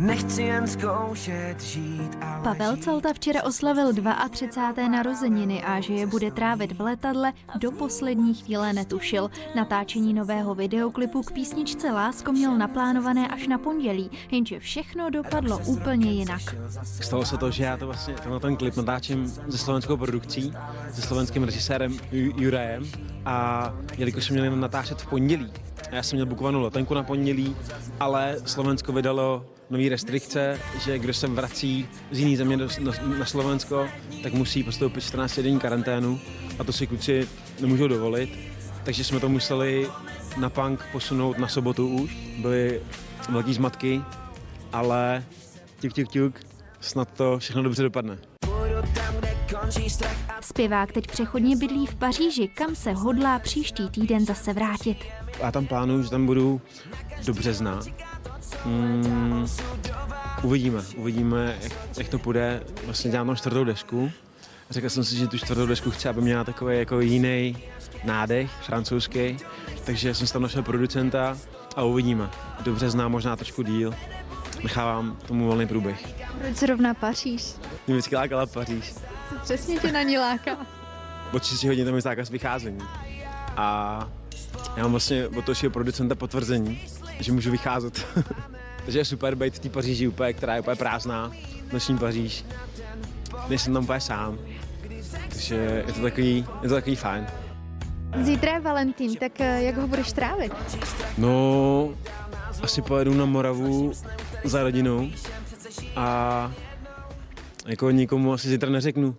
Nechci jen zkoušet žít, ale Pavel Calta včera oslavil 32. narozeniny a že je bude trávit v letadle, do poslední chvíle netušil. Natáčení nového videoklipu k písničce Lásko měl naplánované až na pondělí, jenže všechno dopadlo úplně jinak. Stalo se to, že já to vlastně tenhle ten klip natáčím se slovenskou produkcí, se slovenským režisérem Ju- Jurajem a jelikož jsme měli natáčet v pondělí, a já jsem měl bukovanou letenku na pondělí, ale Slovensko vydalo nové restrikce, že kdo se vrací z jiné země do, na, na Slovensko, tak musí postoupit 14 denní karanténu a to si kluci nemůžou dovolit. Takže jsme to museli na punk posunout na sobotu už. Byly velký zmatky, ale tuk, tuk, tuk, snad to všechno dobře dopadne. Zpěvák teď přechodně bydlí v Paříži, kam se hodlá příští týden zase vrátit. Já tam plánuju, že tam budu do března. Mm, uvidíme, uvidíme, jak, jak to půjde. Vlastně dělám tam čtvrtou desku. Řekl jsem si, že tu čtvrtou desku chci, aby měla takový jako jiný nádech, francouzský. Takže jsem si tam našel producenta a uvidíme. Do března možná trošku díl. Nechávám tomu volný průběh. Proč zrovna Paříž? Mě vždycky lákala Paříž. Co přesně tě na ní láká? Od 6 hodin tam je zákaz vycházení. A já mám vlastně od toho producenta potvrzení, že můžu vycházet. Takže je super být v té Paříži úplně, která je úplně prázdná, noční Paříž. Nejsem tam úplně sám. Takže je to takový, je to takový fajn. Zítra je Valentín, tak eh, jak ho budeš trávit? No, asi pojedu na Moravu za rodinou a jako nikomu asi zítra neřeknu,